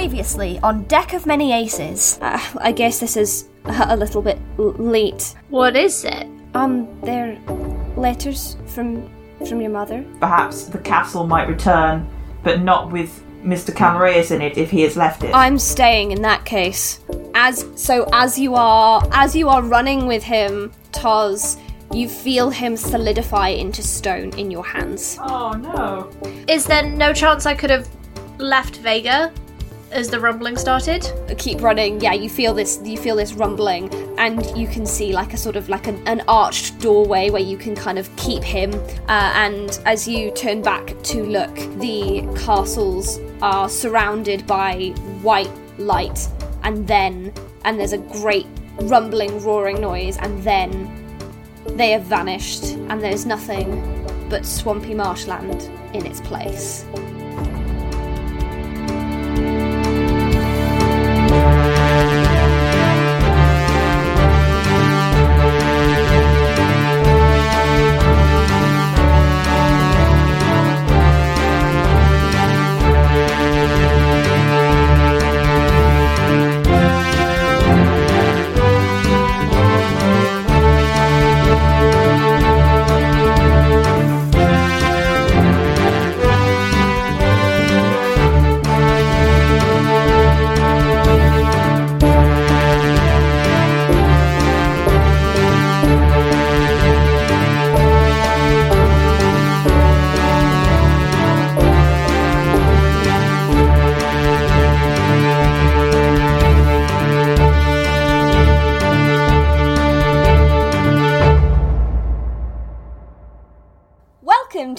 Previously on Deck of Many Aces. Uh, I guess this is a little bit l- late. What is it? Um, they're letters from from your mother. Perhaps the castle might return, but not with Mr. Camarayas in it if he has left it. I'm staying in that case. As so as you are as you are running with him, Toz, you feel him solidify into stone in your hands. oh no. Is there no chance I could have left Vega as the rumbling started? keep running. Yeah you feel this you feel this rumbling and you can see like a sort of like an, an arched doorway where you can kind of keep him. Uh, and as you turn back to look the castles are surrounded by white light and then and there's a great rumbling roaring noise and then they have vanished and there's nothing but swampy marshland in its place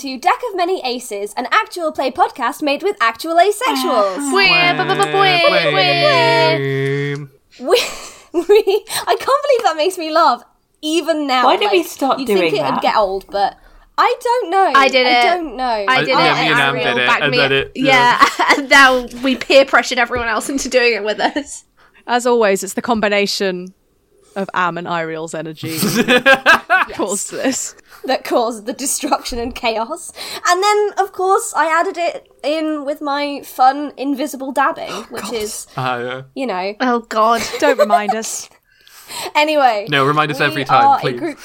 to Deck of Many Aces, an actual play podcast made with actual asexuals. We, we, I can't believe that makes me laugh, even now. Why did we stop you'd doing think that? it'd get old, but I don't know. I did it. I it. don't know. I did yeah, it. me and Am did it, backed and me then up. it- yeah, and now we peer pressured everyone else into doing it with us. As always, it's the combination of Am and Iriel's energy that caused this. that caused the destruction and chaos. And then, of course, I added it in with my fun invisible dabbing, oh, which God. is, uh, you know. Oh, God. Don't remind us. Anyway. No, remind us every time, please. Group-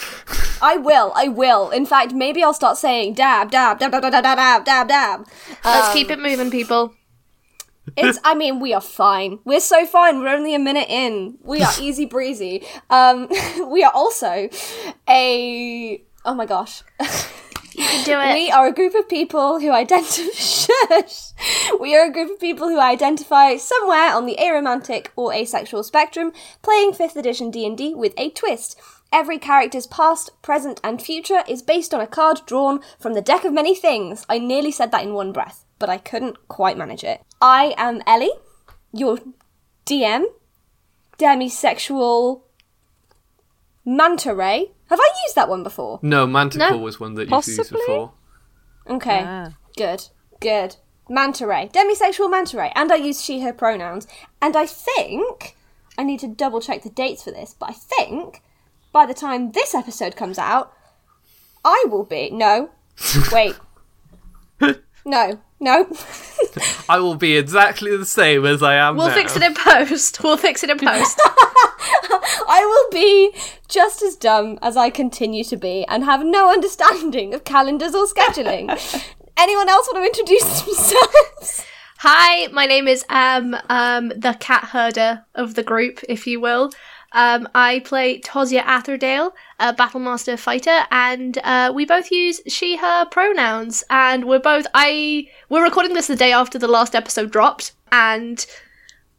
I will, I will. In fact, maybe I'll start saying dab, dab, dab, dab, dab, dab, dab, dab. Um, Let's keep it moving, people. It's. I mean, we are fine. We're so fine. We're only a minute in. We are easy breezy. Um, we are also a oh my gosh. You can do it. We are a group of people who identify. We are a group of people who identify somewhere on the aromantic or asexual spectrum, playing fifth edition D and D with a twist. Every character's past, present, and future is based on a card drawn from the deck of many things. I nearly said that in one breath, but I couldn't quite manage it. I am Ellie, your DM, demisexual manta ray. Have I used that one before? No, Manticore No. was one that you've used Possibly? before. Okay. Ah. Good. Good. Manta ray. Demisexual manta ray. And I use she, her pronouns. And I think, I need to double check the dates for this, but I think by the time this episode comes out, I will be. No. Wait. no. No. I will be exactly the same as I am We'll now. fix it in post. We'll fix it in post. I will be just as dumb as I continue to be and have no understanding of calendars or scheduling. Anyone else want to introduce themselves? Hi, my name is um um the cat herder of the group, if you will. Um, I play Tosia Atherdale, a Battlemaster fighter, and uh, we both use she/her pronouns. And we're both I we're recording this the day after the last episode dropped, and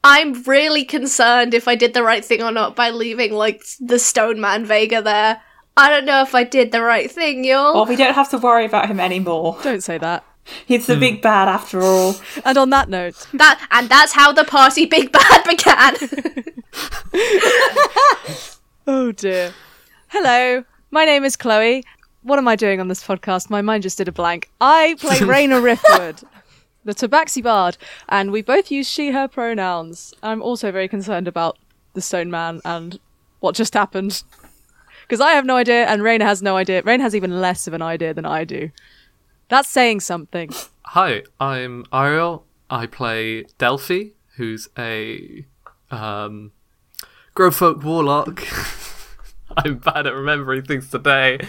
I'm really concerned if I did the right thing or not by leaving like the Stone Man Vega there. I don't know if I did the right thing, y'all. Well, we don't have to worry about him anymore. Don't say that. He's the big bad after all. And on that note, That and that's how the party big bad began. oh dear. Hello, my name is Chloe. What am I doing on this podcast? My mind just did a blank. I play Raina Riftwood, the Tabaxi Bard, and we both use she, her pronouns. I'm also very concerned about the Stone Man and what just happened. Because I have no idea, and Raina has no idea. Raina has even less of an idea than I do. That's saying something. Hi, I'm Ariel. I play Delphi, who's a um, Growfolk Warlock. I'm bad at remembering things today.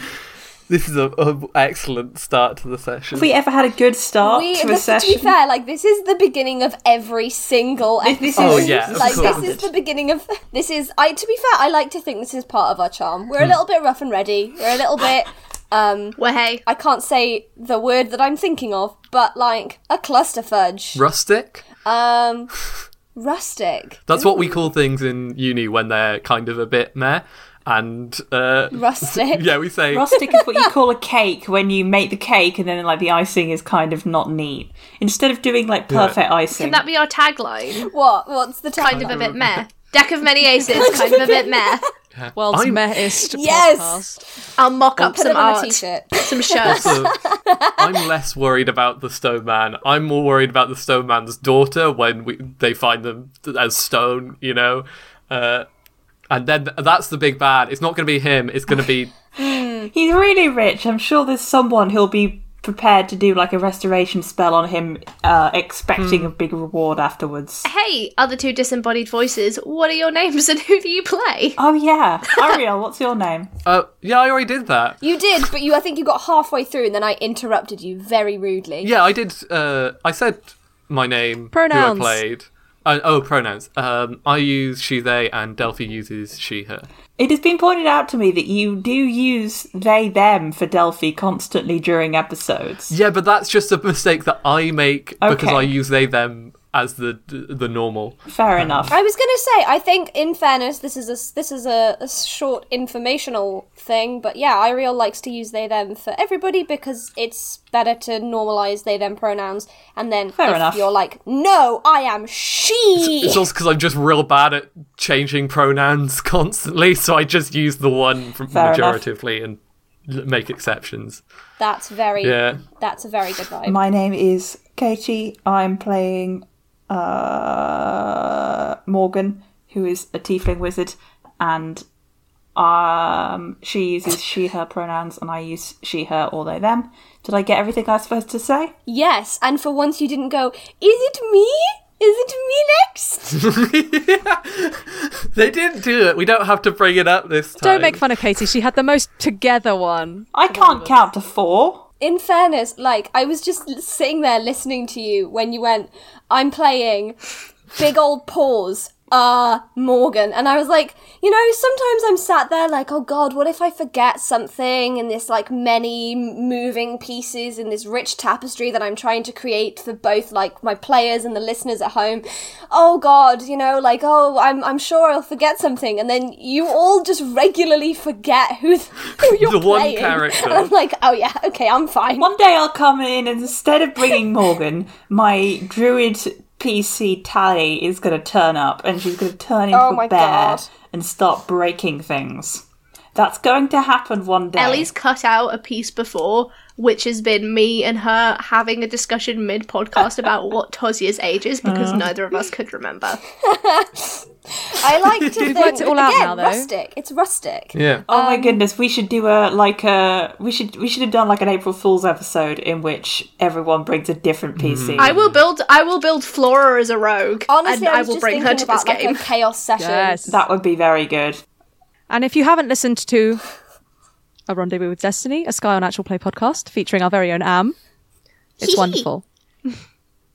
This is a, a excellent start to the session. Have we ever had a good start We, to a this, to be fair, like this is the beginning of every single This is- Oh, yeah, of like course. this is the beginning of this is. I to be fair, I like to think this is part of our charm. We're a Hmm. little bit rough and ready. We're a little bit. Um, Well, hey, I can't say the word that I'm thinking of, but like a cluster fudge. Rustic? Um, rustic. That's what we call things in uni when they're kind of a bit meh. And uh, Rustic. yeah, we say Rustic is what you call a cake when you make the cake and then like the icing is kind of not neat. Instead of doing like perfect icing. can that be our tagline? What? What's the Kind of a bit meh. Deck of many aces, kind of a bit meh. World's I'm- mehest Yes! podcast. I'll mock up Put some it on art, t-shirt. some shirts. So, I'm less worried about the stone man. I'm more worried about the stone man's daughter when we, they find them as stone, you know. Uh, and then that's the big bad. It's not going to be him. It's going to be He's really rich. I'm sure there's someone who'll be prepared to do like a restoration spell on him, uh, expecting a big reward afterwards. hey, other two disembodied voices, what are your names and who do you play? Oh yeah, Ariel, what's your name? Uh, yeah, I already did that. You did, but you. I think you got halfway through, and then I interrupted you very rudely. Yeah, I did. Uh, I said my name, Pronouns. who I played. Uh, oh, pronouns. Um, I use she, they, and Delphi uses she, her. It has been pointed out to me that you do use they them for Delphi constantly during episodes. Yeah, but that's just a mistake that I make because I use they, them as the the normal. Fair enough. I was gonna say, I think, in fairness, this is a this is a, a short informational thing, but yeah, Iriel likes to use they them for everybody because it's better to normalize they them pronouns. And then Fair if enough. you're like, no, I am she. It's also because I'm just real bad at changing pronouns constantly, so I just use the one from Fair enough. and make exceptions. That's very. Yeah. That's a very good vibe. My name is Katie. I'm playing uh, Morgan, who is a tiefling wizard, and um, she uses she, her pronouns, and I use she, her, or they, them. Did I get everything I was supposed to say? yes, and for once you didn't go. Is it me? Is it me next? They didn't do it. We don't have to bring it up this time. Don't make fun of Katie. She had the most together one. I can't count to four. In fairness, like I was just sitting there listening to you when you went, "I'm playing," big old pause. Uh, Morgan, and I was like, you know, sometimes I'm sat there like, oh god, what if I forget something in this like many moving pieces in this rich tapestry that I'm trying to create for both like my players and the listeners at home. Oh god, you know, like oh, I'm I'm sure I'll forget something, and then you all just regularly forget who who you're The one character. And I'm like, oh yeah, okay, I'm fine. One day I'll come in and instead of bringing Morgan, my druid PC Tally is going to turn up and she's going to turn into Oh my a bear God. and start breaking things. That's going to happen one day. Ellie's cut out a piece before, which has been me and her having a discussion mid podcast about what Tosia's age is because neither of us could remember. I like to think worked it all out again, now, though. rustic. It's rustic. Yeah. Oh Um, my goodness, we should do a like a we should we should have done like an April Fool's episode in which everyone brings a different PC. I will build I will build Flora as a rogue. Honestly, and I I, will just bring her to this about like game. a chaos session. Yes. that would be very good. And if you haven't listened to A Rendezvous with Destiny, a Scion Actual Play podcast featuring our very own Am, it's wonderful. Yes.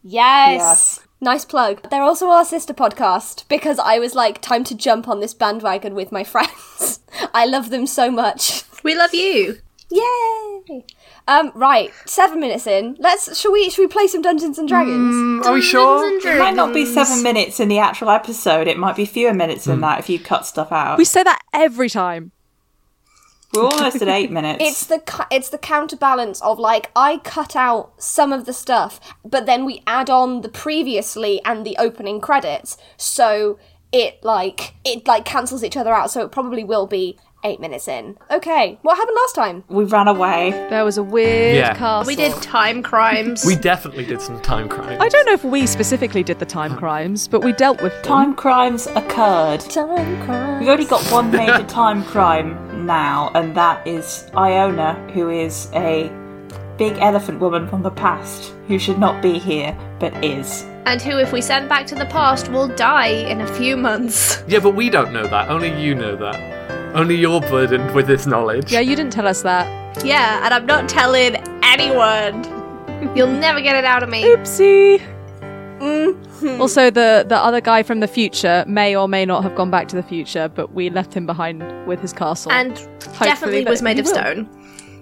Yes. Nice plug. They're also our sister podcast because I was like, time to jump on this bandwagon with my friends. I love them so much. We love you. Yay! Um, right, seven minutes in. Let's shall we shall we play some Dungeons and Dragons? Are we sure? It might not be seven minutes in the actual episode. It might be fewer minutes than that if you cut stuff out. We say that every time. We're almost at eight minutes. It's the cu- it's the counterbalance of like I cut out some of the stuff, but then we add on the previously and the opening credits, so it like it like cancels each other out. So it probably will be eight minutes in. Okay, what happened last time? we ran away. There was a weird Yeah. castle. We did time crimes. We definitely did some time crime. I don't know if we specifically did the time crimes, but we dealt with them. Time crimes occurred. Time crime. We've only got one major time crime now, and that is Iona, who is a big elephant woman from the past who should not be here but is. and who, if we send back to the past, will die in a few months. Yeah, but we don't know that. Only you know that. Only you're burdened with this knowledge. Yeah, you didn't tell us that. Yeah, and I'm not telling anyone. You'll never get it out of me. Oopsie. Mm-hmm. Also, the the other guy from the future may or may not have gone back to the future, but we left him behind with his castle. And definitely that was made he of will. stone.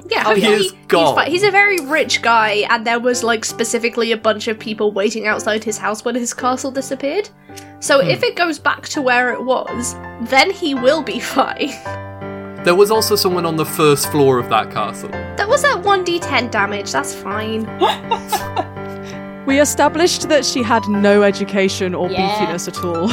Yeah, Oh, he hopefully is gone. He's, fi- he's a very rich guy, and there was like specifically a bunch of people waiting outside his house when his castle disappeared. So hmm. if it goes back to where it was, then he will be fine. There was also someone on the first floor of that castle. That was at 1d10 damage, that's fine. we established that she had no education or Yeah. beefiness at all.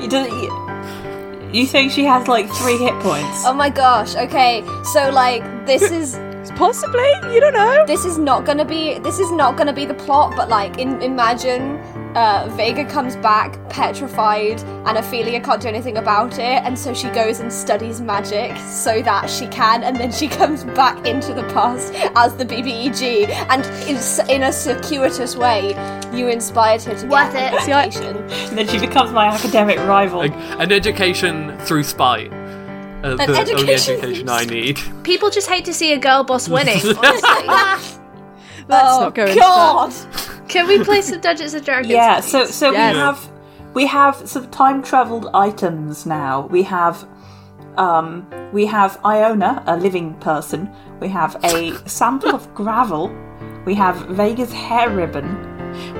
You, do, you, you think she has like three hit points? Oh my gosh. Okay, so like this is Possibly, you don't know. this is not gonna be this is not gonna be the plot, but like in, imagine uh, Vega comes back petrified, and Ophelia can't do anything about it, and so she goes and studies magic so that she can, and then she comes back into the past as the BBEG, and in, in a circuitous way, you inspired her to Worth get it. an education. And then she becomes my academic rival. Like, an education through spite. Uh, the only education education I need. People just hate to see a girl boss winning. honestly. Let's oh not go into God! Can we play some Dungeons and Dragons? yeah, so please? so Yes. we have we have some time traveled items now. We have um we have Iona, a living person. We have a sample of gravel. We have Vega's hair ribbon.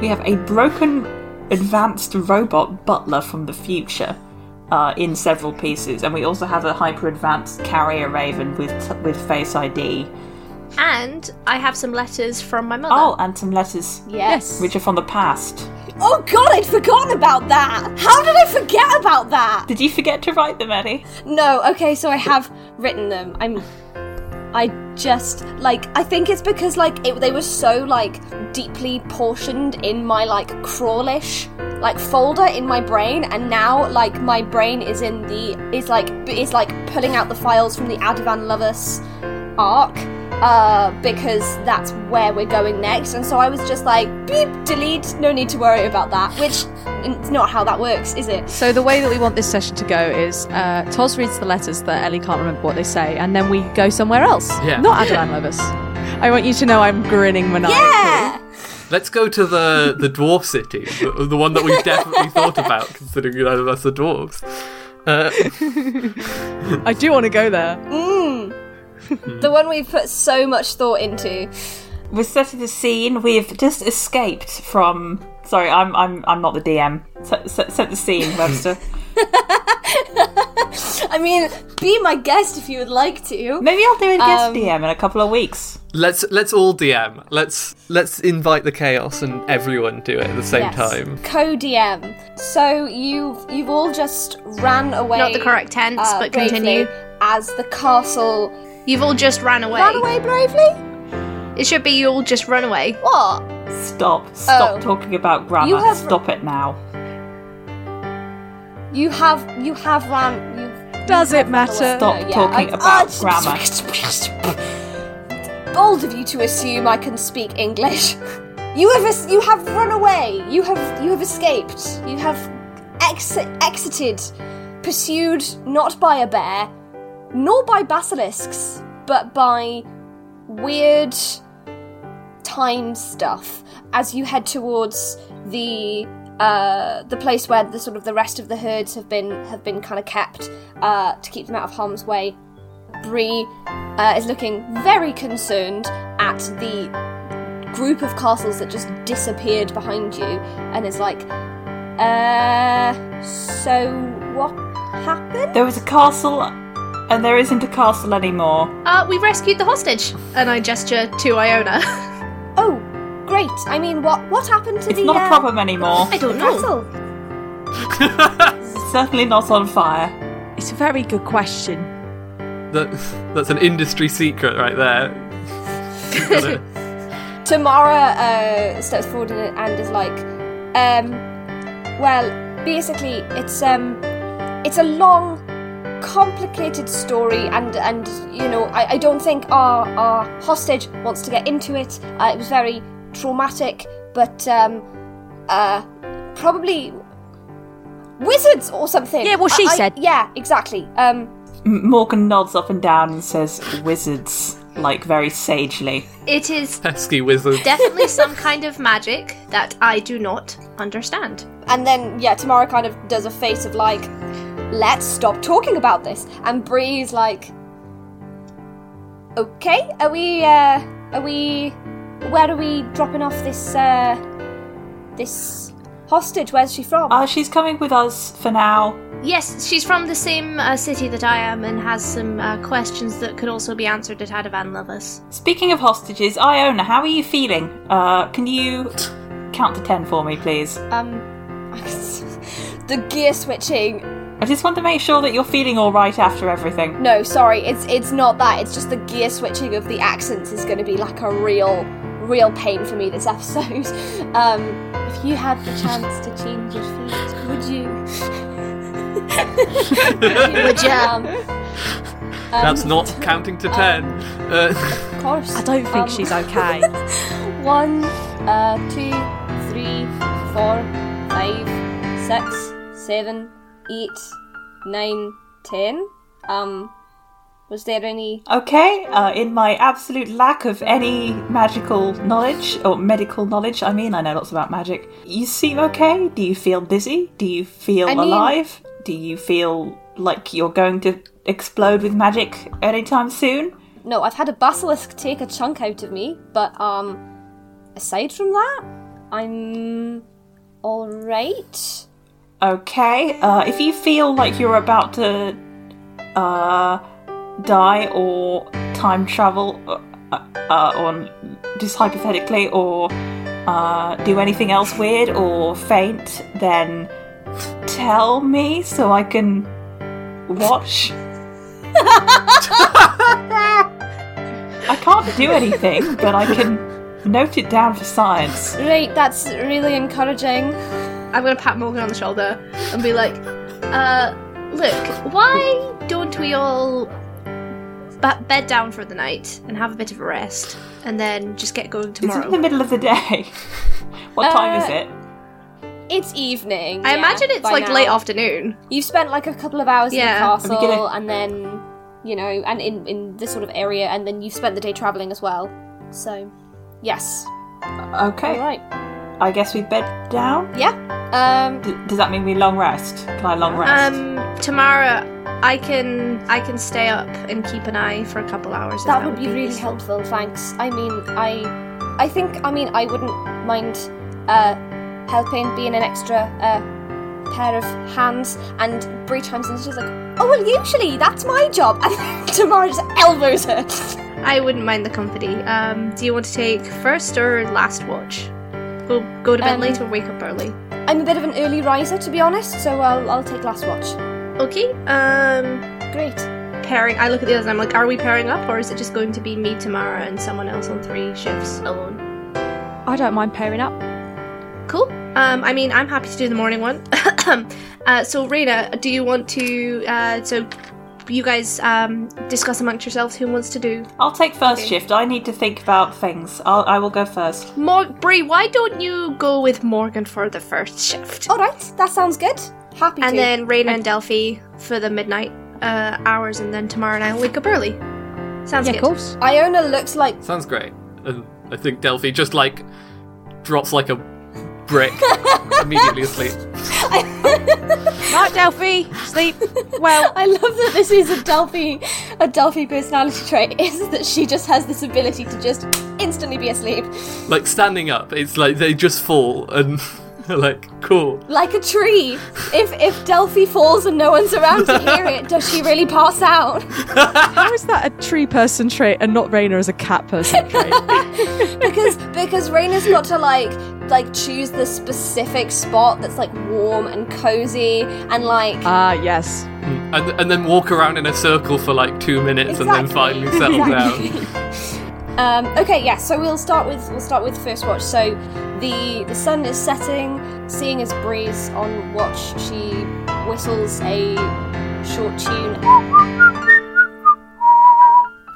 We have a broken advanced robot butler from the future. Uh, in several pieces, and we also have a hyper advanced carrier raven with with face ID. And I have some letters from my mother. Oh, and some letters Yes. which are from the past. Oh God, I'd forgotten about that. How did I forget about that? Did you forget to write them, Eddie? No, okay, so I have written them. I'm. I just like I think it's because like it, they were so like deeply portioned in my like crawlish like folder in my brain, and now like my brain is in the is like is like pulling out the files from the Adavan Lovus arc uh because that's where we're going next and so i was just like beep delete no need to worry about that which it's not how that works is it So the way that we want this session to go is uh, Toz reads the letters that Ellie can't remember what they say, and then we go somewhere else. Yeah. Not Adelan Levis. I want you to know I'm grinning maniacally. yeah Let's go to the the dwarf city, the, the one that we definitely thought about, considering none of us are dwarves. Uh, I do want to go there. the one we've put so much thought into We're setting the scene. We've just escaped from. Sorry, I'm I'm I'm not the DM. Set, set, set the scene, Webster. I mean, be my guest if you would like to. Maybe I'll do a guest Um, DM in a couple of weeks. let's let's all DM. Let's let's invite the chaos and everyone do it at the same Yes. time. Co-DM. So you've you've all just ran away. Not the correct tense, uh, but continue. As the castle You've all just ran away. Run away bravely. It should be you all just run away. What? Stop. Stop Oh. talking about grammar. You have- Stop it now. You have you have ran. You. Does it matter? Stop yeah, talking I- about grammar. Bold of you to assume I can speak English. You have es- you have run away. You have you have escaped. You have ex- exited, pursued not by a bear, nor by basilisks, but by weird time stuff as you head towards the uh, the place where the sort of the rest of the herds have been have been kind of kept uh, to keep them out of harm's way. Bree uh, is looking very concerned at the group of castles that just disappeared behind you, and is like, "Uh, so what happened?" There was a castle, and there isn't a castle anymore. Uh, we rescued the hostage. And I gesture to Iona. Oh, great! I mean, what what happened to It's the not a uh, problem anymore. I don't know. castle? It's certainly not on fire. It's a very good question. That that's an industry secret right there. Gotta- Tamara uh, steps forward and, and is like, um, well, basically, it's um, it's a long, complicated story, and and you know, I, I don't think our our hostage wants to get into it. Uh, it was very traumatic, but um, uh, probably wizards or something. Yeah, well, she I- I- said. Yeah, exactly. Um, M- Morgan nods up and down and says, "Wizards," like very sagely. It is Pesky wizard. definitely some kind of magic that I do not understand. and then yeah, Tamara kind of does a face of like, let's stop talking about this. And Bree's like, okay, are we? uh Are we? Where are we dropping off this? uh This hostage? Where's she from? Uh, she's coming with us for now. Yes, she's from the same uh, city that I am and has some uh, questions that could also be answered at Adavan Lovers. Speaking of hostages, Iona, how are you feeling? Uh, can you count to ten for me, please? um, the gear switching I just want to make sure that you're feeling all right after everything. No, sorry, it's it's not that. It's just the gear switching of the accents is going to be like a real, real pain for me this episode. Um, if you had the chance to change your feet, would you? would you? Um, That's not counting to ten. Uh, Of course. I don't think Um, she's okay. One, uh, two, three, four, five, six, seven, eight, nine, ten. Um, was there any? Okay, uh, in my absolute lack of any magical knowledge, or medical knowledge, I mean, I know lots about magic. You seem okay? Do you feel dizzy? Do you feel I mean- alive? Do you feel like you're going to explode with magic anytime soon? No, I've had a basilisk take a chunk out of me, but um, aside from that, I'm all right. Okay, uh, if you feel like you're about to uh, die or time travel, uh, uh, or just hypothetically, or uh, do anything else weird or faint, then tell me so I can watch. I can't do anything, but I can note it down for science. Right, that's really encouraging. I'm gonna pat Morgan on the shoulder and be like, uh, look, why don't we all ba- bed down for the night and have a bit of a rest and then just get going tomorrow? It's in the middle of the day. what time is Uh, it? It's evening. I yeah, imagine it's like now. late afternoon. You've spent like a couple of hours Yeah. in the castle, gonna- and then you know, and in in this sort of area, and then you've spent the day traveling as well. So, yes, Okay. all right, I guess we bed down. yeah. Um, D- does that mean we long rest? Can I long rest? Um, Tamara, I can I can stay up and keep an eye for a couple hours. if that would be really useful. helpful. Thanks. I mean, I, I think, I mean, I wouldn't mind uh, helping, being an extra uh, pair of hands. And Brie chimes in, and she's like, "Oh well, usually that's my job." And then Tamara just elbows her. I wouldn't mind the company. Um, do you want to take first or last watch? We'll go to bed Um, late or wake up early. I'm a bit of an early riser, to be honest, so I'll, I'll take last watch. Okay. Um, Great. pairing. I look at the others and I'm like, are we pairing up or is it just going to be me, Tamara, and someone else on three shifts alone? I don't mind pairing up. Cool. Um, I mean, I'm happy to do the morning one. uh, so, Raina, do you want to? Uh, so, you guys um, discuss amongst yourselves who wants to do. I'll take first okay. shift. I need to think about things. I'll, I will go first. Mor- Brie, why don't you go with Morgan for the first shift? All right, that sounds good. Happy and to. then Raina and Delphi for the midnight uh, hours, and then tomorrow and I will wake up early. Sounds Yeah, good. of course. Iona looks like sounds great. And I think Delphi just like drops like a brick immediately asleep. Night, Delphi. Sleep well. I love that this is a Delphi a Delphi personality trait is that she just has this ability to just instantly be asleep. Like standing up, it's like they just fall and like cool. Like a tree. If if Delphi falls and no one's around to hear it, does she really pass out? How is that a tree person trait and not Raina as a cat person trait? because because Raina's got to like like choose the specific spot that's like warm and cozy and like Ah, yes. And, and then walk around in a circle for like two minutes and then Exactly. finally settle Exactly. down. Um, okay, yeah. So we'll start with we'll start with first watch. So the the sun is setting. Seeing as Bree's on watch, she whistles a short tune,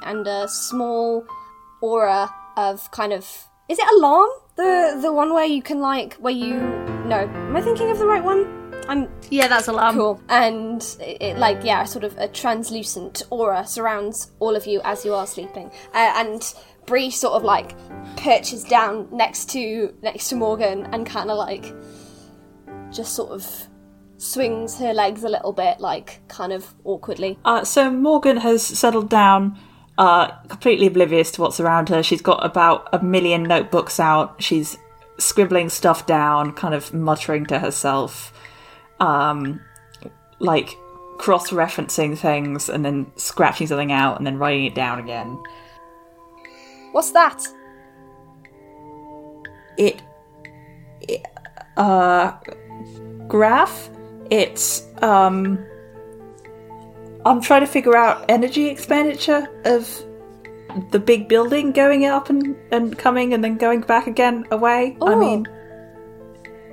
and a small aura of kind of Is it alarm? The the one where you can like where you no? Am I thinking of the right one? I'm Yeah, that's alarm. cool. And it, it, like yeah, sort of a translucent aura surrounds all of you as you are sleeping. Uh, and Bree sort of like perches down next to next to Morgan and kind of like just sort of swings her legs a little bit, like kind of awkwardly. Uh, so Morgan has settled down, uh, completely oblivious to what's around her. She's got about a million notebooks out. She's scribbling stuff down, kind of muttering to herself, um, like cross-referencing things, and then scratching something out, and then writing it down again. What's that? It, it uh, graph. It's um. I'm trying to figure out energy expenditure of the big building going up and, and coming and then going back again away. I Oh. mean,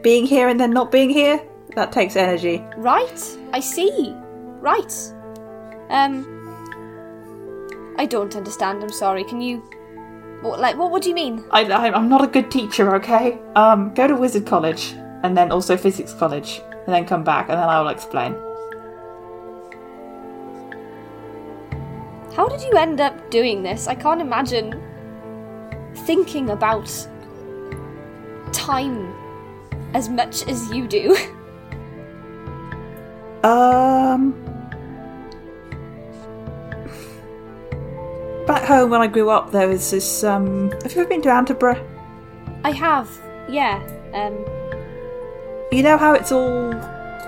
being here and then not being here, that takes energy. Right, I see. Right. Um, I don't understand. I'm sorry. Can you, what, like, what? What do you mean? I, I'm not a good teacher, okay? Um, go to Wizard College and then also Physics College and then come back and then I will explain. How did you end up doing this? I can't imagine thinking about time as much as you do. Um. Back home when I grew up, there was this. Um, have you ever been to Antiborough? I have, yeah. Um, You know how it's all.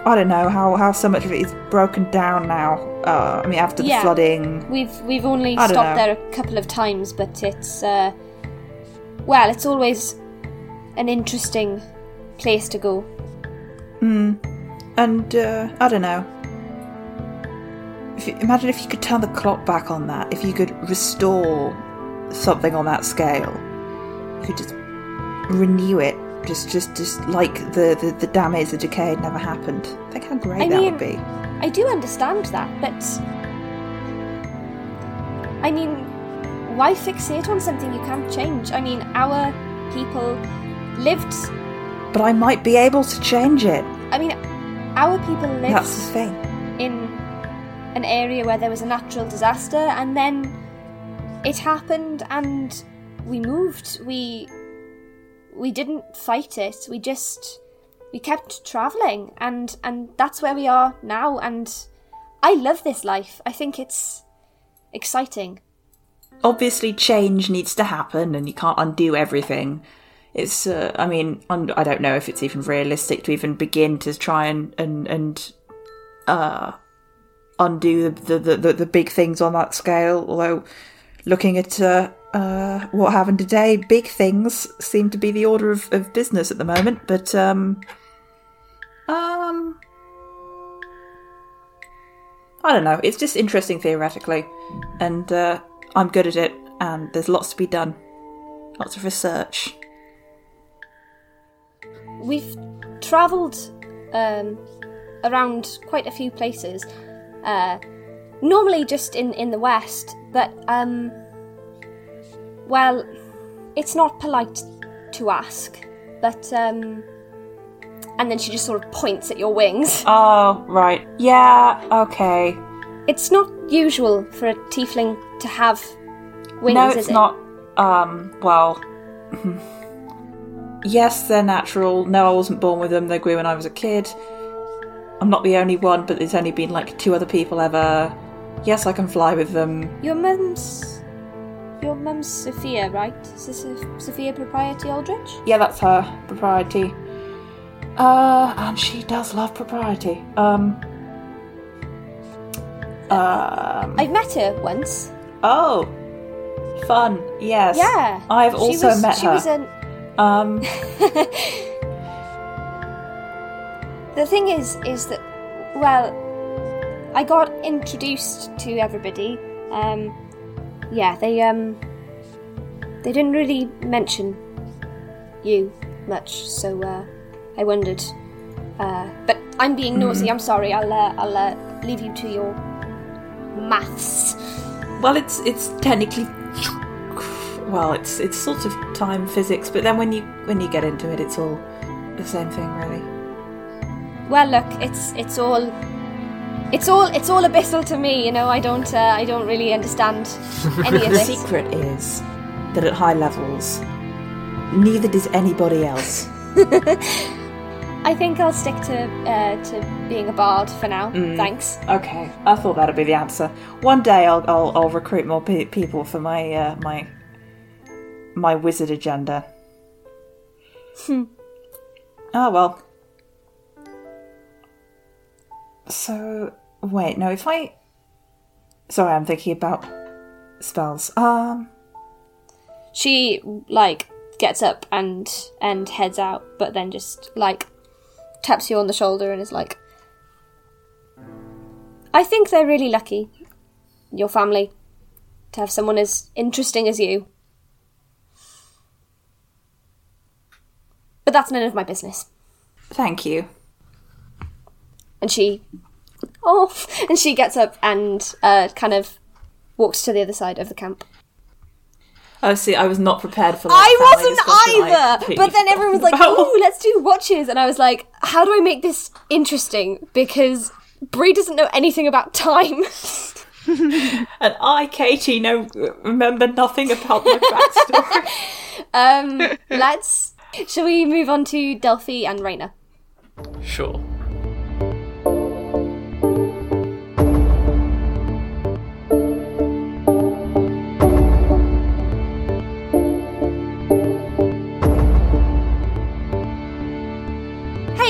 I don't know how, how so much of it is broken down now. Uh, I mean, after the flooding. we've we've only stopped know. there a couple of times, but it's uh, well, it's always an interesting place to go. And uh, I don't know. If you, imagine if you could turn the clock back on that. If you could restore something on that scale, you could just renew it. Just, just, just like the, the, the damage, the decay had never happened. Think how great I that mean- would be. I do understand that, but I mean, why fixate on something you can't change? I mean, our people lived. But I might be able to change it. I mean, our people lived That's the thing. in an area where there was a natural disaster, and then it happened, and we moved. We we didn't fight it. We just we kept traveling, and and that's where we are now. And I love this life. I think it's exciting. obviously change needs to happen and you can't undo everything it's uh, i mean i don't know if it's even realistic to even begin to try and and and uh undo the the, the, the big things on that scale although looking at uh, uh what happened today big things seem to be the order of, of business at the moment but um um I don't know. It's just interesting theoretically, and uh, I'm good at it. And there's lots to be done, lots of research. We've travelled um, around quite a few places. Uh, normally just in, in the west, but um, well, it's not polite to ask. But um, and then she just sort of points at your wings. Oh right, yeah, okay. It's not usual for a tiefling to have wings. no, is it's it? not. Um, well, yes, they're natural. No, I wasn't born with them. They grew when I was a kid. I'm not the only one, but there's only been like two other people ever. Yes, I can fly with them. Your mum's. Your mum's Sophia, right? Is this Sophia Propriety Aldrich? Yeah, that's her propriety. Uh, and she does love propriety. Um. Um. I've met her once. Oh, fun. Yes. Yeah. I've also was- met she her. She was an, Um. the thing is, is that, well, I got introduced to everybody. Um, yeah, they um, they didn't really mention you much, so uh, I wondered. Uh, but I'm being nosy. I'm sorry. I'll uh, I'll uh, leave you to your maths. Well, it's it's technically well, it's it's sort of time physics, but then when you when you get into it, it's all the same thing, really. Well, look, it's it's all it's all it's all abyssal to me. You know, I don't uh, I don't really understand any of The this. secret is that at high levels, neither does anybody else. I think I'll stick to uh, to being a bard for now. Thanks. Okay, I thought that'd be the answer. One day I'll I'll, I'll recruit more pe- people for my uh, my my wizard agenda. Hmm. oh well. So wait, no. If I sorry, I'm thinking about spells. Um, She like gets up and and heads out, but then just like taps you on the shoulder and is like, "I think they're really lucky, your family, to have someone as interesting as you." But that's none of my business. thank you. And she, oh, and she gets up and uh, kind of walks to the other side of the camp. Oh, see, I was not prepared for. Like, I wasn't discussion. I either. But then everyone was like, about- "Ooh, let's do watches," and I was like, "How do I make this interesting?" Because Brie doesn't know anything about time. And I, Katie, know remember nothing about my backstory. um, let's. Shall we move on to Delphi and Raina? Sure.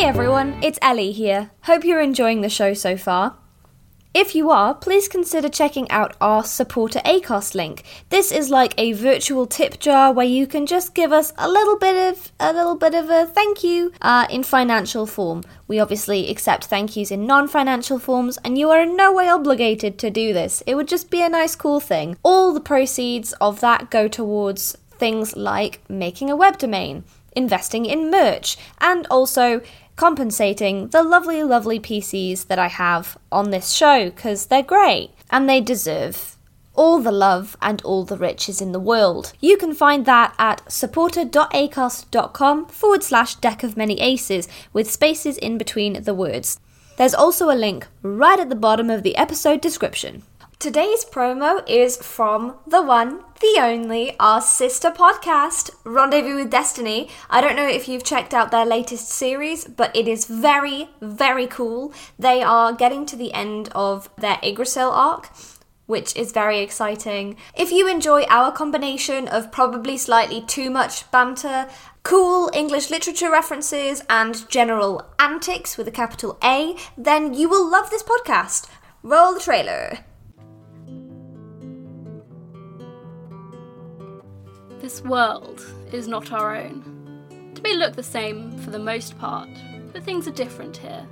Hey everyone, it's Ellie here. Hope you're enjoying the show so far. If you are, please consider checking out our supporter Acast link. This is like a virtual tip jar where you can just give us a little bit of a little bit of a thank you uh, in financial form. We obviously accept thank yous in non-financial forms, and you are in no way obligated to do this. It would just be a nice, cool thing. All the proceeds of that go towards things like making a web domain, investing in merch, and also compensating the lovely, lovely PCs that I have on this show because they're great and they deserve all the love and all the riches in the world. You can find that at supporter.acast.com forward slash deck of many aces with spaces in between the words. There's also a link right at the bottom of the episode description. Today's promo is from the one, the only, our sister podcast, Rendezvous with Destiny. I don't know if you've checked out their latest series, but it is very, very cool. They are getting to the end of their Yggdrasil arc, which is very exciting. If you enjoy our combination of probably slightly too much banter, cool English literature references, and general antics with a capital A, then you will love this podcast. Roll the trailer. This world is not our own. It may look the same for the most part, but things are different here.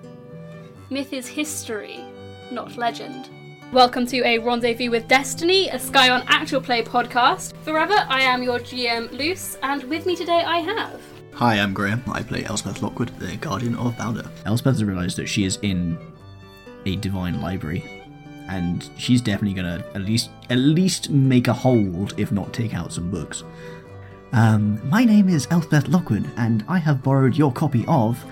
Myth is history, not legend. Welcome to a Rendezvous with Destiny, a Scion actual play podcast. Forever, I am your GM Luce, and with me today I have. Hi, I'm Graham. I play Elspeth Lockwood, the Guardian of Balder. Elspeth has realised that she is in a divine library, and she's definitely gonna at least at least make a hold, if not take out some books. Um, my name is Elspeth Lockwood, and I have borrowed your copy of.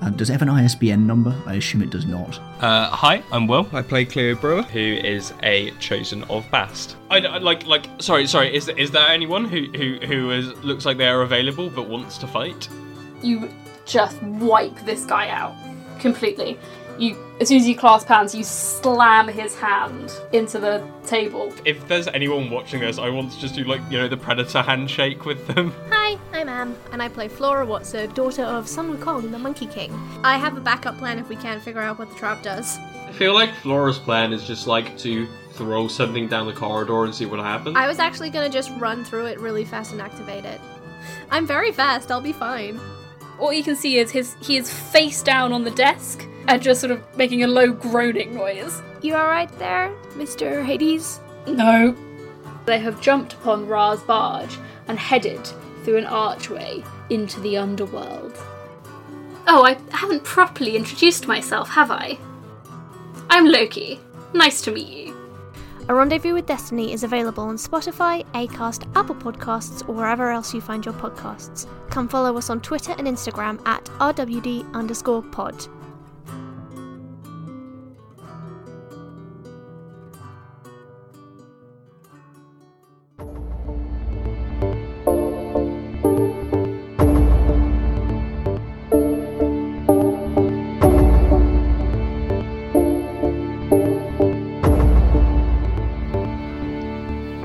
Um, does it have an ISBN number? I assume it does not. Uh, hi, I'm Will. I play Cleo Brewer, who is a chosen of Bast. I, I- like, like, sorry, sorry. Is is there anyone who who who is looks like they are available but wants to fight? You just wipe this guy out completely. You, as soon as you clasp hands, you slam his hand into the table. If there's anyone watching this, I want to just do like you know the predator handshake with them. Hi, I'm Am, and I play Flora Watson, daughter of Sun Wukong, the Monkey King. I have a backup plan if we can't figure out what the trap does. I feel like Flora's plan is just like to throw something down the corridor and see what happens. I was actually gonna just run through it really fast and activate it. I'm very fast, I'll be fine. All you can see is his he is face down on the desk and just sort of making a low groaning noise. You alright there, Mr. Hades? No. They have jumped upon Ra's barge and headed through an archway into the underworld. Oh, I haven't properly introduced myself, have I? I'm Loki. Nice to meet you. A Rendezvous with Destiny is available on Spotify, Acast, Apple Podcasts, or wherever else you find your podcasts. Come follow us on Twitter and Instagram at RWD underscore pod.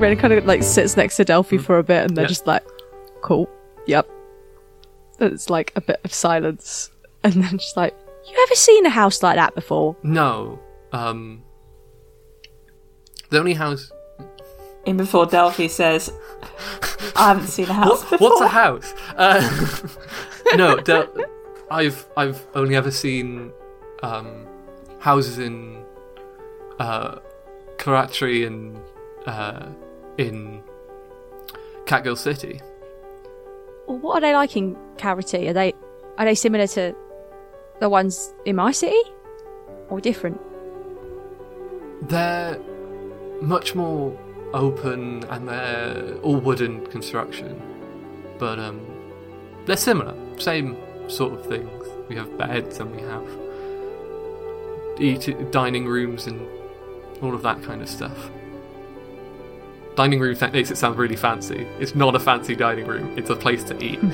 Ren kind of like sits next to Delphi for a bit and they're Yeah. just like, cool, yep. And It's like a bit of silence. And then just like, you ever seen a house like that before? No. Um. The only house. In before Delphi says, I haven't seen a house What, before. what's a house? Uh, no, Del- I've I've only ever seen um, houses in uh, Karatri and uh, in Catgirl City. Well, what are they like in Carity? Are they are they similar to the ones in my city? Or different? They're much more open and they're all wooden construction, but um, they're similar. Same sort of things. We have beds and we have eat dining rooms and all of that kind of stuff. Dining room makes it sound really fancy. It's not a fancy dining room. It's a place to eat.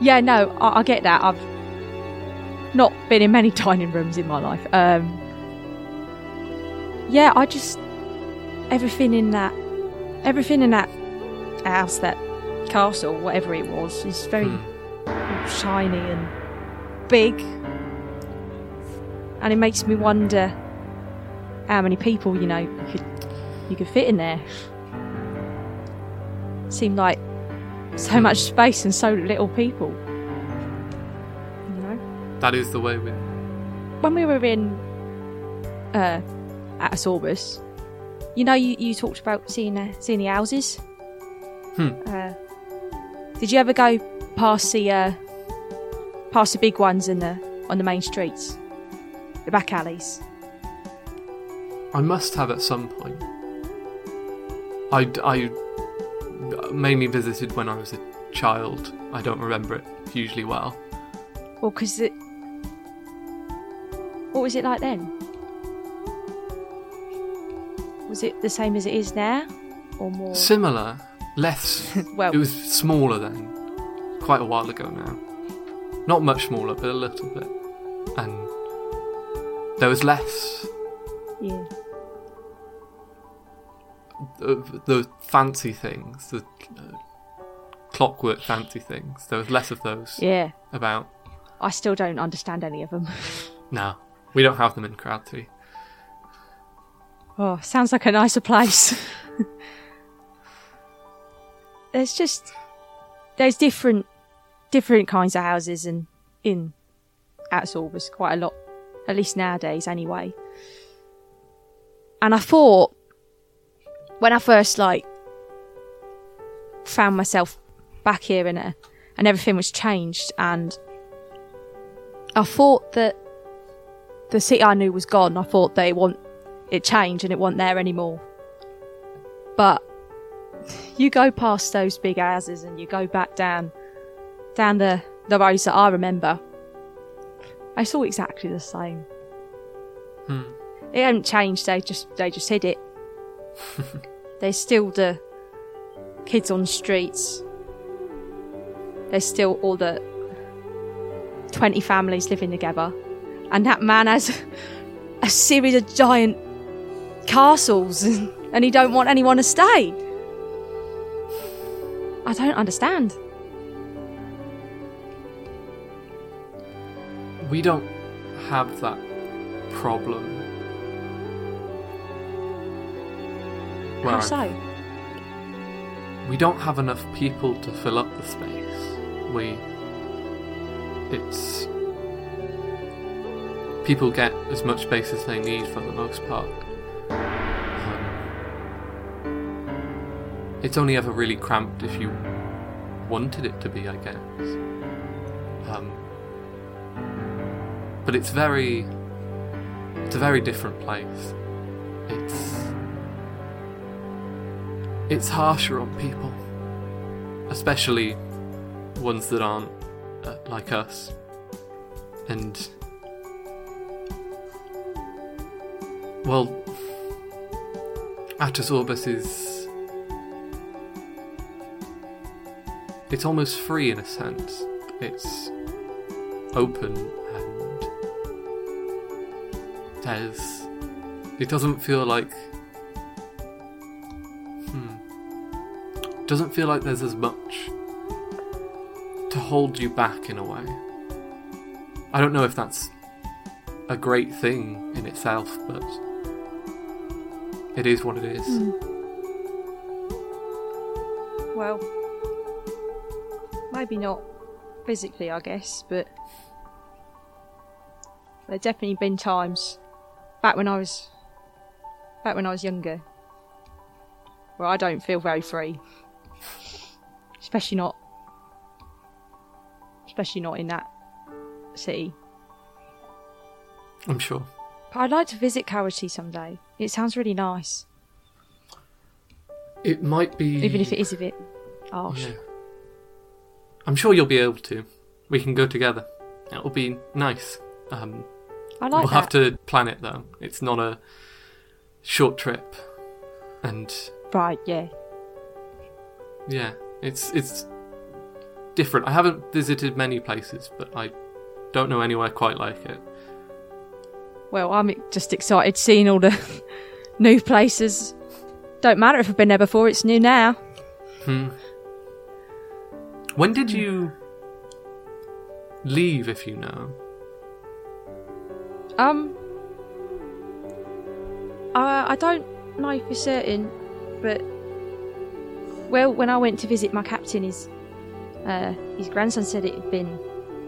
Yeah, no, I, I get that. I've not been in many dining rooms in my life. Um, yeah, I just everything in that, everything in that house, that castle, whatever it was, is very Hmm. shiny and big, and it makes me wonder how many people you know you could you could fit in there. Seemed like so much space and so little people. You know, That is the way we. when we were in uh, at Asorbus, you know, you, you talked about seeing uh, seeing the houses. Hmm. Uh, did you ever go past the uh, past the big ones in the on the main streets, the back alleys? I must have at some point. I, I mainly visited when I was a child. I don't remember it hugely well. Well, because it. What was it like then? Was it the same as it is now, or more? Similar, less. well, It was smaller then, quite a while ago now. Not much smaller, but a little bit. And there was less yeah. The fancy things, the uh, clockwork fancy things. There was less of those Yeah. about. I still don't understand any of them. No, we don't have them in Crowdty. Oh, sounds like a nicer place. there's just there's different different kinds of houses and in at Sorbus quite a lot, at least nowadays anyway. And I thought when I first like found myself back here in it and everything was changed and I thought that the city I knew was gone. I thought they want it changed and it wasn't there anymore. But you go past those big houses and you go back down down the, the roads that I remember. It's all exactly the same. Hmm. It hadn't changed, they just they just hid it. There's still the kids on the streets. There's still all the twenty families living together. And that man has a series of giant castles and he don't want anyone to stay. I don't understand. We don't have that problem. How so? we don't have enough people to fill up the space. We. It's. People get as much space as they need for the most part. Um, it's only ever really cramped if you wanted it to be, I guess. Um, but it's very. It's a very different place. It's harsher on people, especially ones that aren't uh, like us. And well, Atus Orbis is it's almost free in a sense. It's open and there's it doesn't feel like doesn't feel like there's as much to hold you back in a way. I don't know if that's a great thing in itself, but it is what it is. Hmm. Well, maybe not physically, I guess, but there've definitely been times back when I was back when I was younger where I don't feel very free, especially not especially not in that city. I'm sure. But I'd like to visit Carity someday. It sounds really nice, It might be even if it is a bit harsh. Yeah. I'm sure you'll be able to. We can go together. It'll be nice. Um, I like we'll that. have to plan it though. It's not a short trip, and Right, yeah. yeah, it's it's different. I haven't visited many places, but I don't know anywhere quite like it. Well, I'm just excited seeing all the new places. Don't matter if I've been there before, it's new now. Hmm. When did you leave, if you know? Um, I, I don't know for certain, but well, when I went to visit my captain, his uh, his grandson said it had been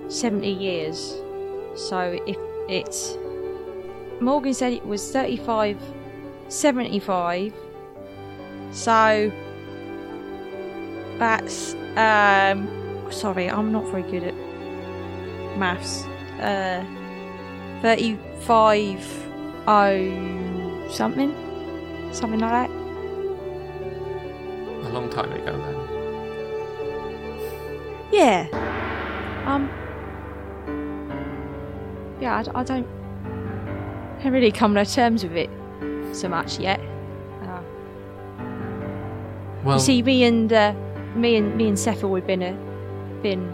seventy years. So if it's Morgan said it was 35, 75. So that's um, sorry, I'm not very good at maths. Uh, 35 oh something something like that long time ago, then. yeah. Um yeah I don't haven't really come to terms with it so much yet. Uh, Well, you see me and uh, me and me and Sephir we've been a, been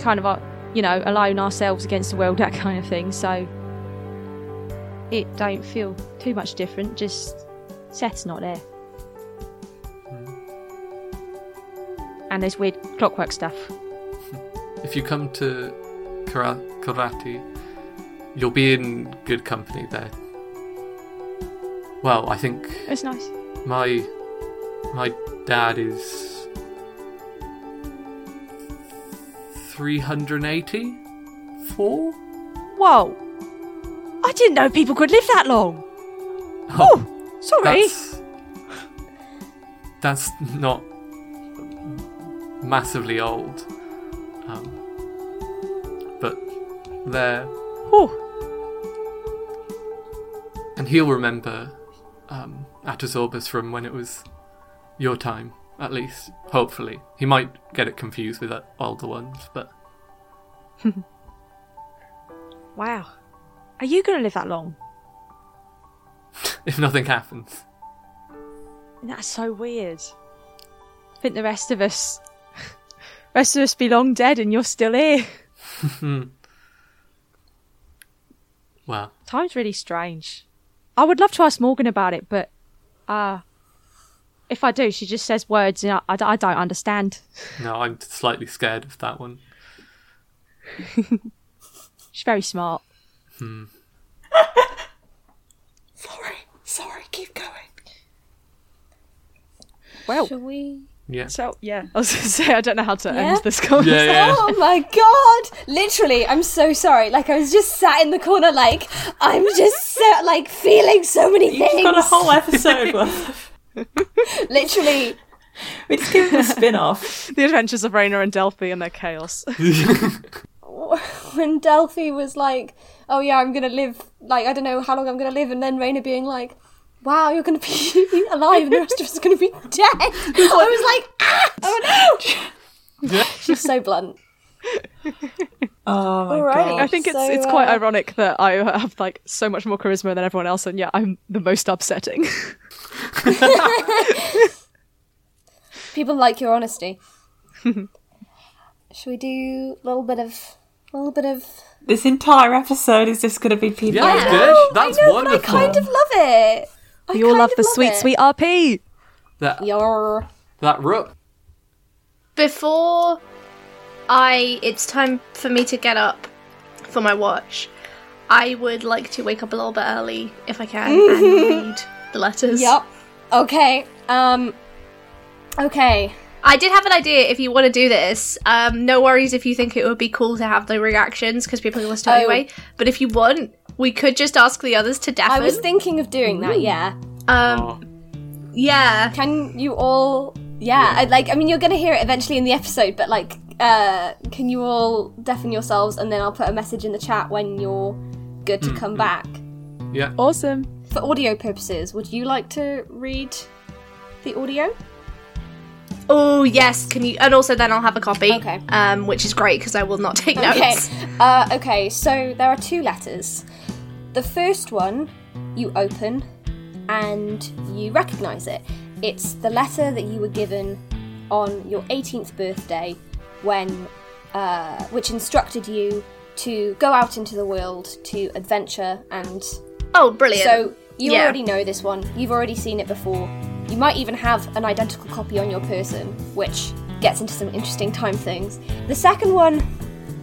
kind of uh, you know alone ourselves against the world that kind of thing. So it don't feel too much different just Seth's not there and there's weird clockwork stuff. If you come to Kara- Karate, you'll be in good company there. Well, I think it's nice. my my dad is 384. whoa. I didn't know people could live that long. Oh sorry. That's that's not massively old, um, but there. Whew. And he'll remember um, Atos Orbis from when it was your time, at least. Hopefully, he might get it confused with the older ones, but wow are you gonna live that long if nothing happens, That's so weird. I think the rest of us, rest of us be long dead, and you're still here. well, Time's really strange. I would love to ask Morgan about it, but uh, if I do, she just says words and I, I, I don't understand. no, I'm slightly scared of that one. She's very smart. Sorry, sorry, keep going. Well, Shall we? Yeah. so yeah, I was going to say I don't know how to Yeah? end this conversation. Yeah, yeah. Oh my god! Literally, I'm so sorry. Like I was just sat in the corner, like I'm just so like feeling so many You've things. got a whole episode worth. Literally, We just give it a spin off. The Adventures of Raina and Delphi and their chaos. when Delphi was like, "Oh yeah, I'm gonna live like I don't know how long I'm gonna live," and then Raina being like, wow, you're going to be alive and the rest of us are going to be dead. I was like, ah, oh no. She's so blunt. Oh my Alrighty. god. I think it's So, it's quite uh, ironic that I have like so much more charisma than everyone else, and yeah, I'm the most upsetting. People like your honesty. Should we do a little bit of, a little bit of? This entire episode is just going to be people. Yeah, that's good. That's I know, wonderful. But I kind of love it. I we all love of the sweet, it. sweet RP. That Your that rook. Before I it's time for me to get up for my watch, I would like to wake up a little bit early if I can and read the letters. Yep. Okay. Um. Okay. I did have an idea if you want to do this. Um, no worries if you think it would be cool to have the reactions because people can listen Oh. anyway. But if you want, we could just ask the others to deafen. I was thinking of doing that. Yeah. um, yeah. Can you all? Yeah. I, like. I mean, you're gonna hear it eventually in the episode, but like, uh, can you all deafen yourselves, and then I'll put a message in the chat when you're good to come back. Yeah. Awesome. For audio purposes, would you like to read the audio? Oh yes, can you? And also, then I'll have a copy. Okay. Um, which is great because I will not take notes. Okay. notes. Uh, okay, so there are two letters. The first one you open and you recognize it. It's the letter that you were given on your 18th birthday when uh, which instructed you to go out into the world to adventure and Oh, brilliant. so you Yeah. already know this one. You've already seen it before. You might even have an identical copy on your person, which gets into some interesting time things. The second one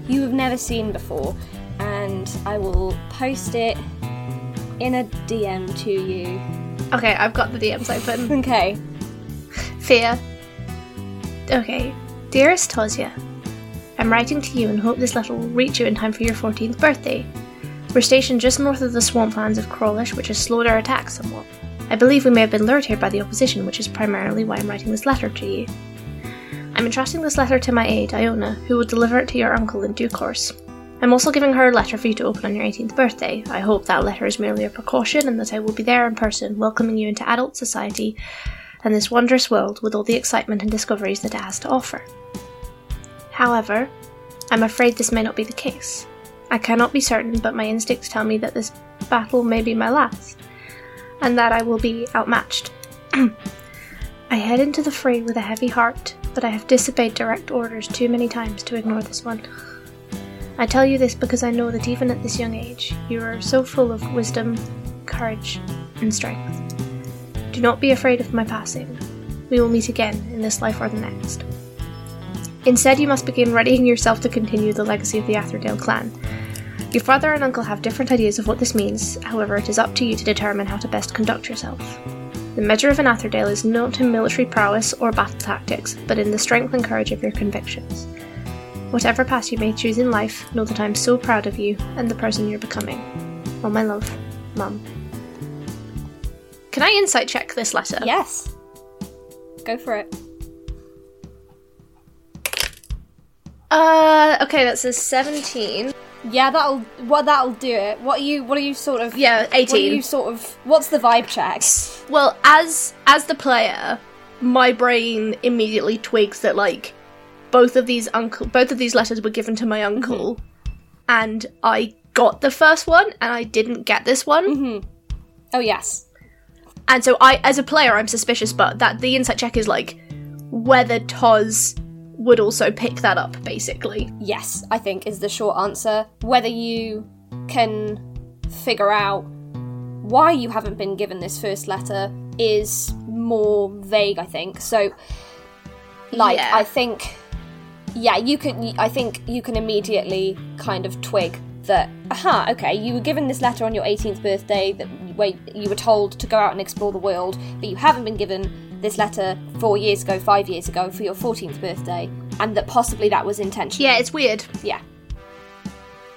you have never seen before, and I will post it in a DM to you. okay, I've got the DMs open. Okay. Fear. Okay. Dearest Tosia, I'm writing to you and hope this letter will reach you in time for your 14th birthday. We're stationed just north of the swamplands of Crawlish, which has slowed our attacks somewhat. I believe we may have been lured here by the opposition, which is primarily why I'm writing this letter to you. I'm entrusting this letter to my aide, Iona, who will deliver it to your uncle in due course. I'm also giving her a letter for you to open on your 18th birthday. I hope that letter is merely a precaution and that I will be there in person, welcoming you into adult society and this wondrous world with all the excitement and discoveries that it has to offer. However, I'm afraid this may not be the case. I cannot be certain, but my instincts tell me that this battle may be my last, and that I will be outmatched. I head into the fray with a heavy heart, but I have disobeyed direct orders too many times to ignore this one. I tell you this because I know that even at this young age, you are so full of wisdom, courage, and strength. Do not be afraid of my passing. We will meet again in this life or the next. Instead, you must begin readying yourself to continue the legacy of the Atherdale clan. Your father and uncle have different ideas of what this means, however, it is up to you to determine how to best conduct yourself. The measure of an Atherdale is not in military prowess or battle tactics, but in the strength and courage of your convictions. Whatever path you may choose in life, know that I am so proud of you and the person you're becoming. All my love, Mum. Can I insight check this letter? Yes. Go for it. Uh, okay, that says 17. Yeah, that'll what that'll do it. What are you what are you sort of Yeah, 18. what are 18. you sort of what's the vibe check? Well, as as the player, my brain immediately twigs that like both of these uncle both of these letters were given to my uncle mm-hmm. and I got the first one and I didn't get this one. Mm-hmm. Oh yes. And so I as a player I'm suspicious but that the insight check is like whether Toz would also pick that up basically. Yes, I think is the short answer. Whether you can figure out why you haven't been given this first letter is more vague, I think. So, like, Yeah. I think, yeah, you can. I think you can immediately kind of twig that. Aha, okay, you were given this letter on your 18th birthday that where you were told to go out and explore the world, but you haven't been given this letter four years ago, five years ago for your 14th birthday, and that possibly that was intentional. Yeah, it's weird. Yeah.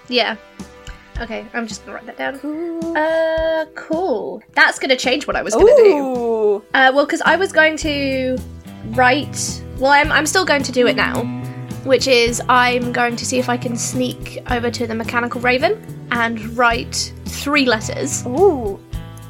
Yeah. Okay, I'm just gonna write that down. Uh, cool. That's gonna change what I was gonna do. Uh, well, because I was going to write. Well, I'm, I'm still going to do it now, which is I'm going to see if I can sneak over to the Mechanical Raven and write three letters. Ooh.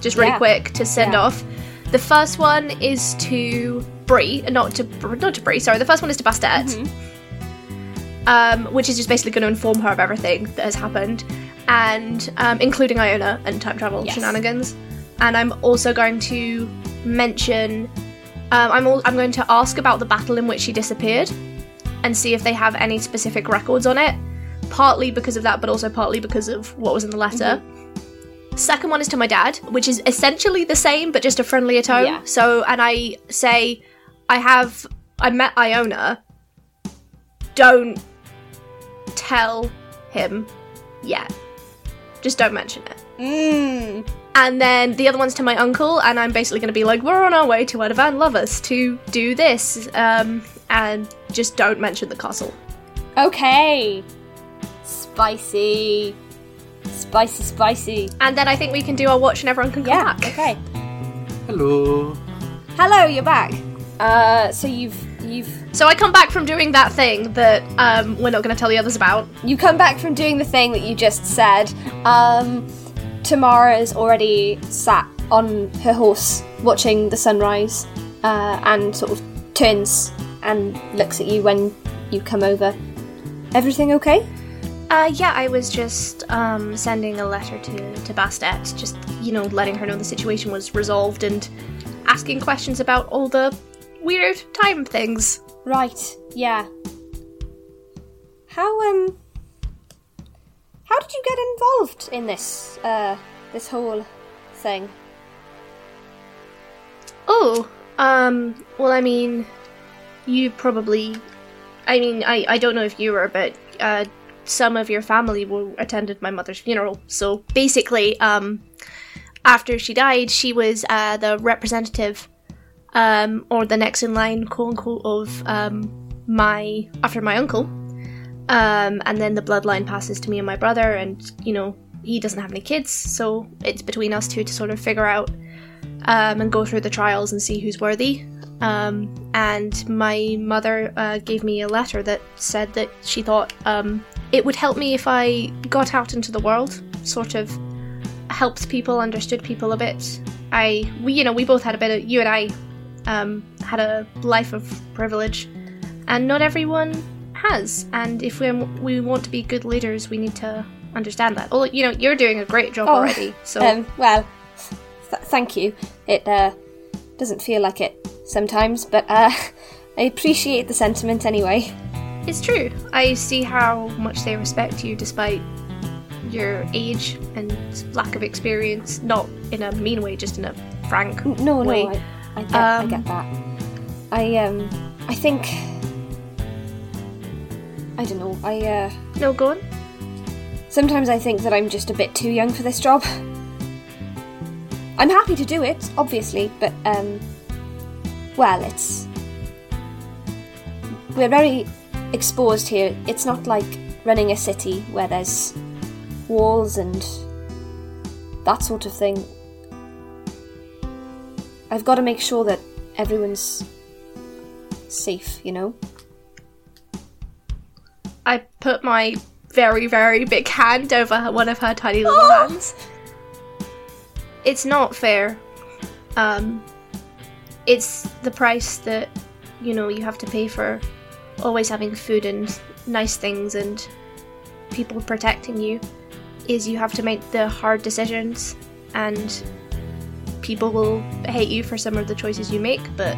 just really Yeah. quick to send Yeah. off. The first one is to Bree, not to not to Bree. Sorry, the first one is to Bastet, Mm-hmm. um, which is just basically going to inform her of everything that has happened, and um, including Iona and time travel Yes. shenanigans. And I'm also going to mention. Um, I'm all, I'm going to ask about the battle in which she disappeared, and see if they have any specific records on it. Partly because of that, but also partly because of what was in the letter. Second one is to my dad, which is essentially the same but just a friendlier tone. Yeah. So, and I say, I have, I met Iona. Don't tell him yet. Just don't mention it. Mm. And then the other one's to my uncle, and I'm basically going to be like, we're on our way to Edvan Lovers to do this, um, and just don't mention the castle. Okay. Spicy. Spicy, spicy. And then I think we can do our watch, and everyone can come Yeah. back. Okay. Hello. Hello, you're back. Uh, so you've you've So I come back from doing that thing that um, we're not going to tell the others about. you come back from doing the thing that you just said. Um, Tamara's already sat on her horse watching the sunrise, uh, and sort of turns and looks at you when you come over. Everything okay? Uh, yeah, I was just um, sending a letter to, to Bastet, just, you know, letting her know the situation was resolved and asking questions about all the weird time things. Right. Yeah. How um how did you get involved in this uh this whole thing? Oh, um, well, I mean, you probably. I mean, I, I don't know if you were, but uh, some of your family were, attended my mother's funeral. So basically, um, after she died, she was uh, the representative, um, or the next in line, quote unquote, of um, my after my uncle. Um, and then the bloodline passes to me and my brother, and you know he doesn't have any kids, so it's between us two to sort of figure out um, and go through the trials and see who's worthy. Um, and my mother uh, gave me a letter that said that she thought um, it would help me if I got out into the world, sort of helped people, understood people a bit. I, we, you know, we both had a bit of, you and I um, had a life of privilege, and not everyone has. And if we we want to be good leaders, we need to understand that. Well, you know, you're doing a great job Oh, already. So Um, well, th- thank you. It uh, doesn't feel like it sometimes, but uh, I appreciate the sentiment anyway. It's true. I see how much they respect you despite your age and lack of experience. Not in a mean way, just in a frank No, no. I, I, get, I Um, get that. I um, I think. I don't know. I uh, No, go on. sometimes I think that I'm just a bit too young for this job. I'm happy to do it, obviously, but um, well, it's we're very exposed here. It's not like running a city where there's walls and that sort of thing. I've got to make sure that everyone's safe, you know? I put my very, very big hand over one of her tiny little hands. It's not fair. Um, it's the price that, you know, you have to pay for always having food and nice things and people protecting you, is you have to make the hard decisions and people will hate you for some of the choices you make, but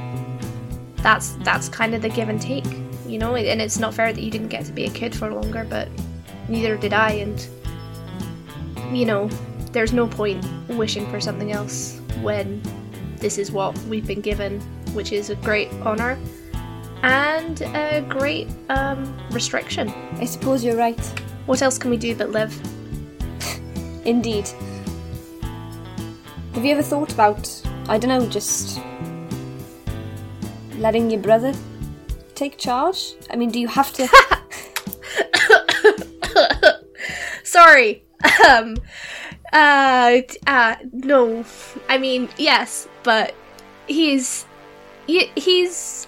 that's that's kind of the give and take, you know. And it's not fair that you didn't get to be a kid for longer, but neither did I. And you know, there's no point wishing for something else when this is what we've been given, which is a great honor and a great um, restriction. I suppose you're right. What else can we do but live? Indeed. Have you ever thought about, I don't know, just letting your brother take charge? I mean, do you have to. Sorry. Um. Uh. uh no. I mean, yes, but he's he, he's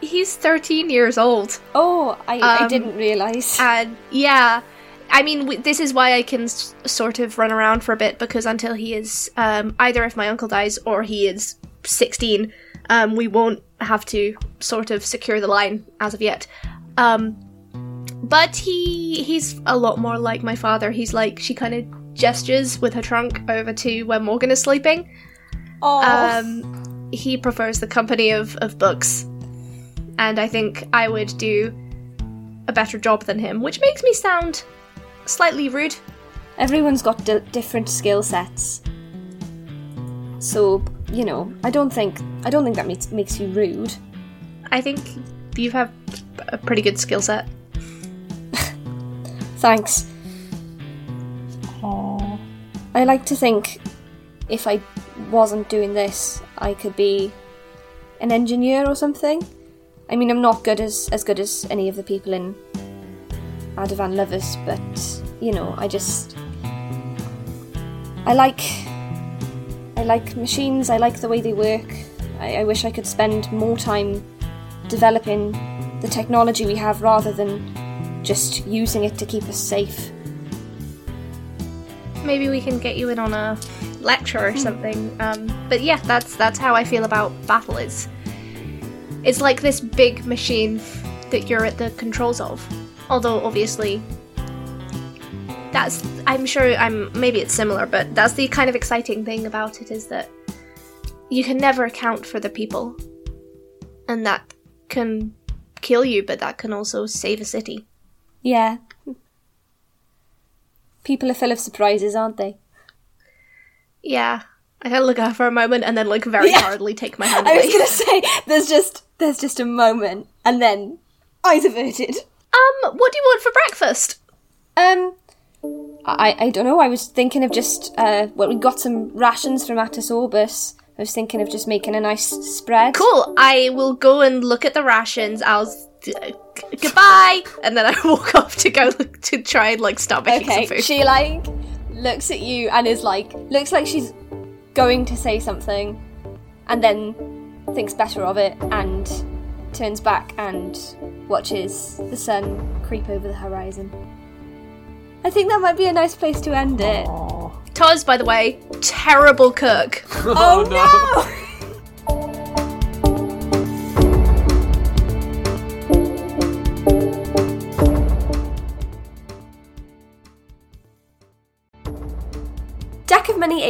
he's 13 years old. oh, I, I Um, didn't realise. And yeah, I mean, w- this is why I can s- sort of run around for a bit because until he is um, either if my uncle dies or he is 16, um, we won't have to sort of secure the line as of yet. Um, but he he's a lot more like my father. He's like she kind of gestures with her trunk over to where Morgan is sleeping. Oh, Um, he prefers the company of, of books, and I think I would do a better job than him, which makes me sound slightly rude. everyone's got di- different skill sets. So you know, I don't think I don't think that makes makes you rude. I think you have a pretty good skill set. Thanks. I like to think if I wasn't doing this, I could be an engineer or something. I mean, I'm not good as as good as any of the people in Adavan Lovers, but you know, I just I like I like machines. I like the way they work. I, I wish I could spend more time developing the technology we have rather than just using it to keep us safe. Maybe we can get you in on a lecture or something. Um, but yeah, that's that's how I feel about battle. It's it's like this big machine that you're at the controls of. Although obviously that's I'm sure I'm maybe it's similar, but that's the kind of exciting thing about it is that you can never account for the people. And that can kill you, but that can also save a city. Yeah. People are full of surprises, aren't they? Yeah. I kind of look at her for a moment and then like very Yeah. hardly take my hand Away. I was gonna say there's just there's just a moment and then eyes averted. Um, what do you want for breakfast? Um I I don't know, I was thinking of just uh well we got some rations from Attis Orbis. I was thinking of just making a nice spread. Cool. I will go and look at the rations. I'll s- d- g- goodbye, and then I walk off to go look, to try and like start making Okay. some food. She like looks at you and is like looks like she's going to say something and then thinks better of it and turns back and watches the sun creep over the horizon. I think that might be a nice place to end it. Toz, by the way, terrible cook. Oh, oh no!